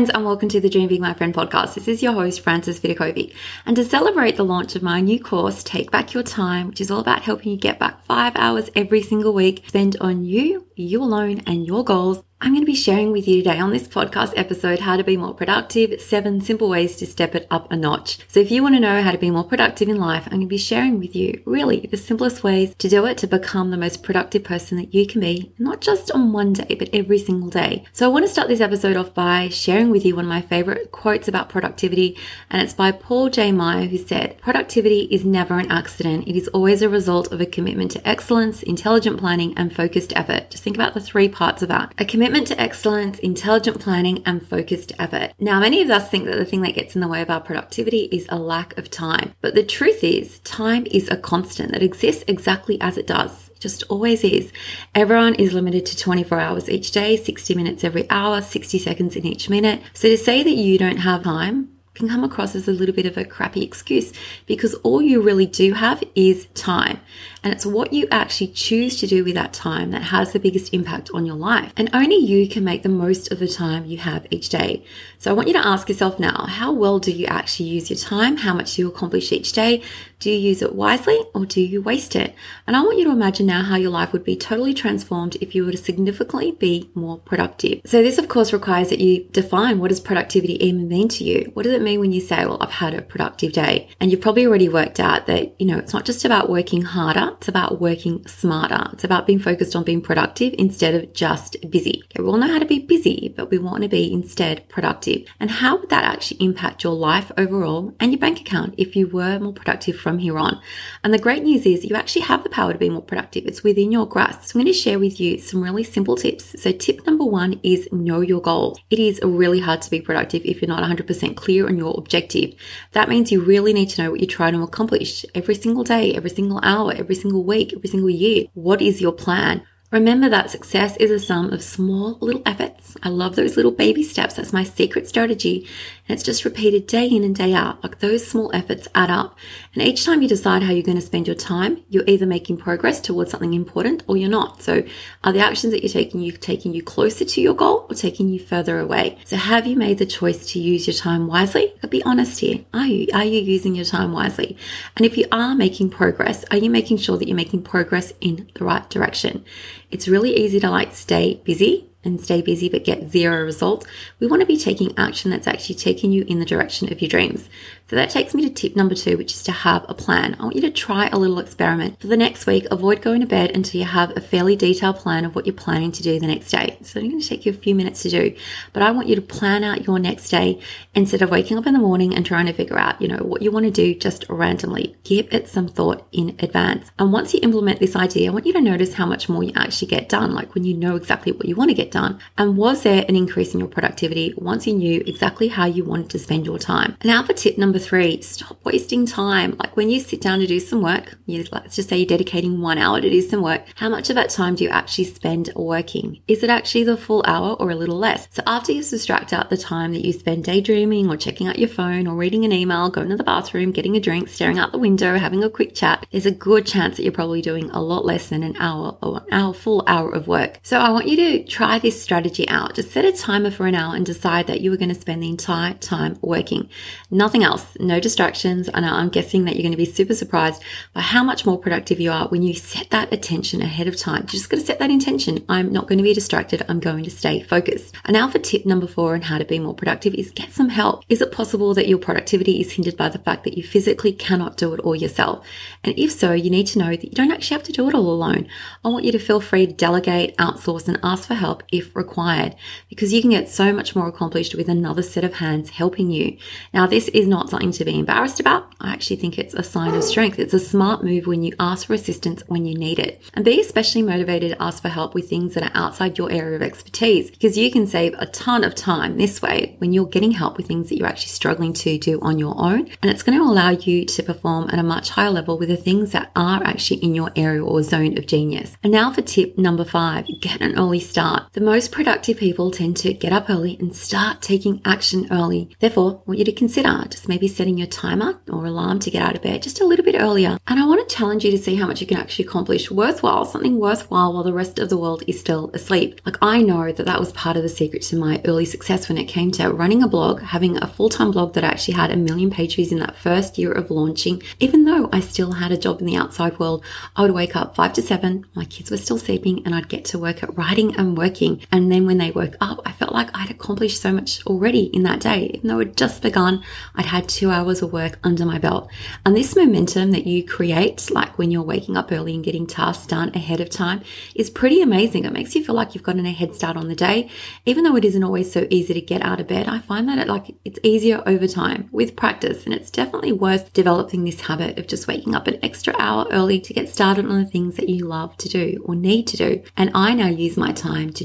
Friends, and welcome to the Dream Big My Friend podcast. This is your host, Frances Vidakovic. And to celebrate the launch of my new course, Take Back Your Time, which is all about helping you get back five hours every single week spend on you, you alone, and your goals, I'm going to be sharing with you today on this podcast episode how to be more productive, seven simple ways to step it up a notch. So if you want to know how to be more productive in life, I'm going to be sharing with you really the simplest ways to do it to become the most productive person that you can be, not just on one day, but every single day. So I want to start this episode off by sharing with you one of my favorite quotes about productivity, and it's by Paul J. Meyer, who said, Productivity is never an accident. It is always a result of a commitment to excellence, intelligent planning, and focused effort. Just think about the three parts of that. A commitment commitment to excellence, intelligent planning, and focused effort. Now, many of us think that the thing that gets in the way of our productivity is a lack of time. But the truth is, time is a constant that exists exactly as it does It just always is. Everyone is limited to 24 hours each day, 60 minutes every hour, 60 seconds in each minute. So to say that you don't have time can come across as a little bit of a crappy excuse because all you really do have is time. And it's what you actually choose to do with that time that has the biggest impact on your life. And only you can make the most of the time you have each day. So I want you to ask yourself now, how well do you actually use your time? How much do you accomplish each day? Do you use it wisely or do you waste it? And I want you to imagine now how your life would be totally transformed if you were to significantly be more productive. So this of course requires that you define what does productivity even mean to you? What does it mean when you say, well, I've had a productive day? And you've probably already worked out that, you know, it's not just about working harder it's about working smarter. It's about being focused on being productive instead of just busy. Okay, we all know how to be busy, but we want to be instead productive. And how would that actually impact your life overall and your bank account if you were more productive from here on? And the great news is you actually have the power to be more productive. It's within your grasp. So I'm going to share with you some really simple tips. So tip number one is know your goals. It is really hard to be productive if you're not 100% clear on your objective. That means you really need to know what you're trying to accomplish every single day, every single hour, every single week, every single year. What is your plan? Remember that success is a sum of small little efforts. I love those little baby steps. That's my secret strategy. And it's just repeated day in and day out. Like those small efforts add up. And each time you decide how you're going to spend your time, you're either making progress towards something important or you're not. So are the actions that you're taking you taking you closer to your goal or taking you further away? So have you made the choice to use your time wisely? But be honest here. Are you? Are you using your time wisely? And if you are making progress, are you making sure that you're making progress in the right direction? It's really easy to like stay busy and stay busy but get zero results, we want to be taking action that's actually taking you in the direction of your dreams. So that takes me to tip number two, which is to have a plan. I want you to try a little experiment. For the next week, avoid going to bed until you have a fairly detailed plan of what you're planning to do the next day. So it's going to take you a few minutes to do, but I want you to plan out your next day instead of waking up in the morning and trying to figure out, you know, what you want to do just randomly. Give it some thought in advance. And once you implement this idea, I want you to notice how much more you actually get done, like when you know exactly what you want to done. And was there an increase in your productivity once you knew exactly how you wanted to spend your time? Now for tip number three, stop wasting time. Like when you sit down to do some work, you, let's just say you're dedicating one hour to do some work. How much of that time do you actually spend working? Is it actually the full hour or a little less? So after you subtract out the time that you spend daydreaming or checking out your phone or reading an email, going to the bathroom, getting a drink, staring out the window, having a quick chat, there's a good chance that you're probably doing a lot less than an hour or an hour, full hour of work. So I want you to try this strategy out. Just set a timer for an hour and decide that you are going to spend the entire time working. Nothing else, no distractions. And I'm guessing that you're going to be super surprised by how much more productive you are when you set that attention ahead of time. You're just going to set that intention. I'm not going to be distracted. I'm going to stay focused. And now for tip number four on how to be more productive is get some help. Is it possible that your productivity is hindered by the fact that you physically cannot do it all yourself? And if so, you need to know that you don't actually have to do it all alone. I want you to feel free to delegate, outsource, and ask for help if required because you can get so much more accomplished with another set of hands helping you. Now, this is not something to be embarrassed about. I actually think it's a sign of strength. It's a smart move when you ask for assistance when you need it. And be especially motivated to ask for help with things that are outside your area of expertise because you can save a ton of time this way when you're getting help with things that you're actually struggling to do on your own. And it's going to allow you to perform at a much higher level with the things that are actually in your area or zone of genius. And now for tip number five, get an early start. The most productive people tend to get up early and start taking action early. Therefore, I want you to consider just maybe setting your timer or alarm to get out of bed just a little bit earlier. And I want to challenge you to see how much you can actually accomplish worthwhile, something worthwhile while the rest of the world is still asleep. Like I know that that was part of the secret to my early success when it came to running a blog, having a full-time blog that actually had a million page views in that first year of launching. Even though I still had a job in the outside world, I would wake up five to seven, my kids were still sleeping and I'd get to work at writing and working. And then when they woke up, I felt like I'd accomplished so much already in that day. Even though it just begun, I'd had two hours of work under my belt. And this momentum that you create, like when you're waking up early and getting tasks done ahead of time, is pretty amazing. It makes you feel like you've gotten a head start on the day. Even though it isn't always so easy to get out of bed, I find that it like it's easier over time with practice. And it's definitely worth developing this habit of just waking up an extra hour early to get started on the things that you love to do or need to do. And I now use my time to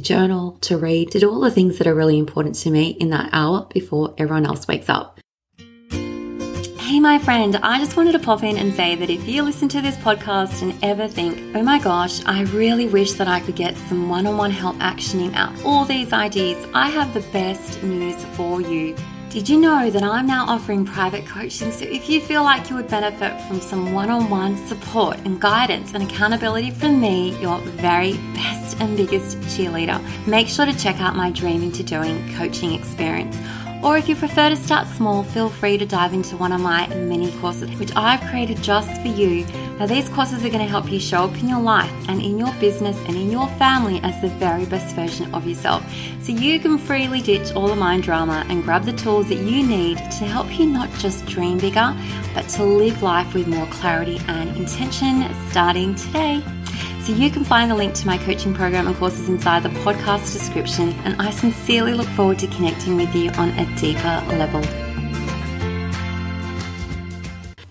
to read, to do all the things that are really important to me in that hour before everyone else wakes up. Hey, my friend, I just wanted to pop in and say that if you listen to this podcast and ever think, oh my gosh, I really wish that I could get some one on one help actioning out all these ideas, I have the best news for you. Did you know that I'm now offering private coaching? So if you feel like you would benefit from some one on one support and guidance and accountability from me, your very best and biggest cheerleader, make sure to check out my Dreaming to Doing coaching experience. Or if you prefer to start small, feel free to dive into one of my mini courses, which I've created just for you. Now, these courses are going to help you show up in your life and in your business and in your family as the very best version of yourself. So you can freely ditch all the mind drama and grab the tools that you need to help you not just dream bigger, but to live life with more clarity and intention starting today. So you can find the link to my coaching program and courses inside the podcast description. And I sincerely look forward to connecting with you on a deeper level.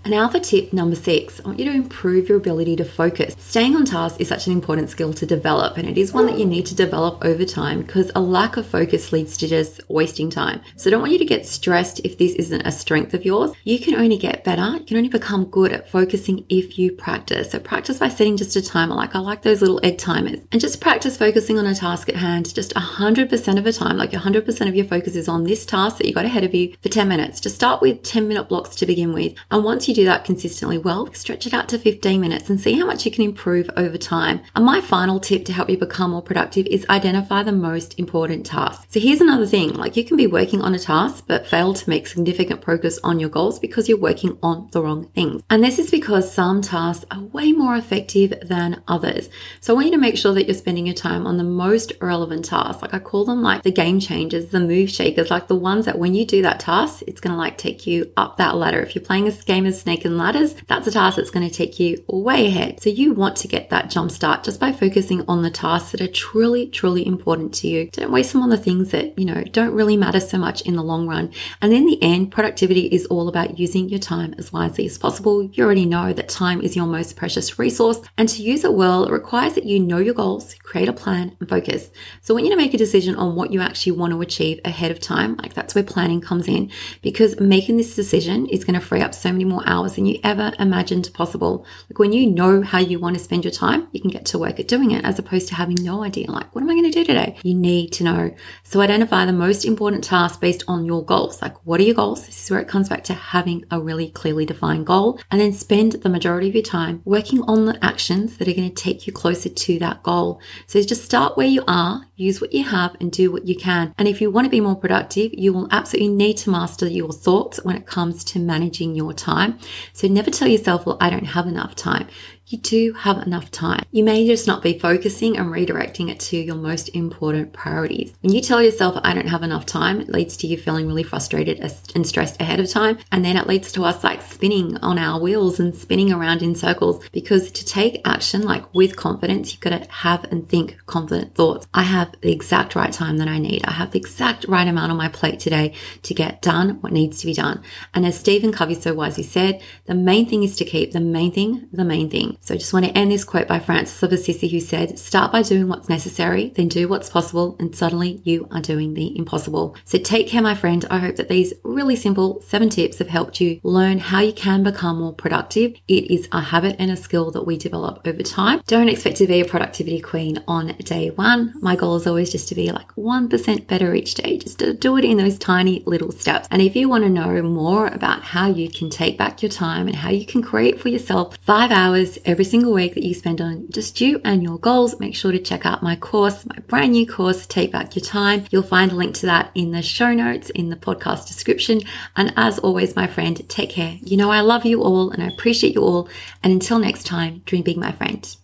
Now for tip number six, I want you to improve your ability to focus. Staying on task is such an important skill to develop, and it is one that you need to develop over time because a lack of focus leads to just wasting time. So I don't want you to get stressed if this isn't a strength of yours. You can only get better, you can only become good at focusing if you practice. So practice by setting just a timer, like I like those little egg timers, and just practice focusing on a task at hand just 100% of the time, like 100% of your focus is on this task that you got ahead of you for 10 minutes. Just start with 10 minute blocks to begin with. And once you do that consistently well, stretch it out to 15 minutes and see how much you can improve over time. And my final tip to help you become more productive is identify the most important tasks. So here's another thing, like you can be working on a task, but fail to make significant progress on your goals because you're working on the wrong things. And this is because some tasks are way more effective than others. So I want you to make sure that you're spending your time on the most relevant tasks. Like I call them like the game changers, the move shakers, like the ones that when you do that task, it's going to like take you up that ladder. If you're playing a game of snake and ladders, that's a task that's going to take you way ahead. So you want to get that jump start just by focusing on the tasks that are truly, truly important to you. Don't waste them on the things that, you know, don't really matter so much in the long run. And in the end, productivity is all about using your time as wisely as possible. You already know that time is your most precious resource. And to use it well, it requires that you know your goals, create a plan and focus. So want you to make a decision on what you actually want to achieve ahead of time. Like that's where planning comes in because making this decision is going to free up so many more hours than you ever imagined possible. Like when you know how you want to spend your time, you can get to work at doing it as opposed to having no idea, like, what am I going to do today? You need to know. So identify the most important tasks based on your goals. Like, what are your goals? This is where it comes back to having a really clearly defined goal and then spend the majority of your time working on the actions that are going to take you closer to that goal. So just start where you are, use what you have and do what you can. And if you want to be more productive, you will absolutely need to master your thoughts when it comes to managing your time. So never tell yourself, well, I don't have enough time. You do have enough time. You may just not be focusing and redirecting it to your most important priorities. When you tell yourself, I don't have enough time, it leads to you feeling really frustrated and stressed ahead of time. And then it leads to us like spinning on our wheels and spinning around in circles because to take action, like with confidence, you've got to have and think confident thoughts. I have the exact right time that I need. I have the exact right amount on my plate today to get done what needs to be done. And as Stephen Covey so wisely said, the main thing is to keep the main thing the main thing. So I just want to end this quote by Francis of Assisi who said, start by doing what's necessary, then do what's possible, and suddenly you are doing the impossible. So take care, my friend. I hope that these really simple seven tips have helped you learn how you can become more productive. It is a habit and a skill that we develop over time. Don't expect to be a productivity queen on day one. My goal is always just to be like 1% better each day, just to do it in those tiny little steps. And if you want to know more about how you can take back your time and how you can create for yourself five hours every single week that you spend on just you and your goals, make sure to check out my course, my brand new course, Take Back Your Time. You'll find a link to that in the show notes in the podcast description. And as always, my friend, take care. You know, I love you all and I appreciate you all. And until next time, dream big, my friend.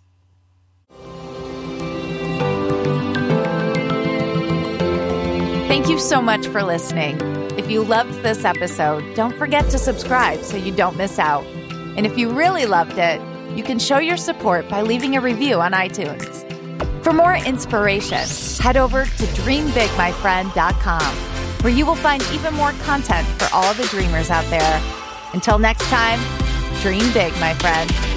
Thank you so much for listening. If you loved this episode, don't forget to subscribe so you don't miss out. And if you really loved it, you can show your support by leaving a review on iTunes. For more inspiration, head over to dreambigmyfriend.com, where you will find even more content for all the dreamers out there. Until next time, dream big, my friend.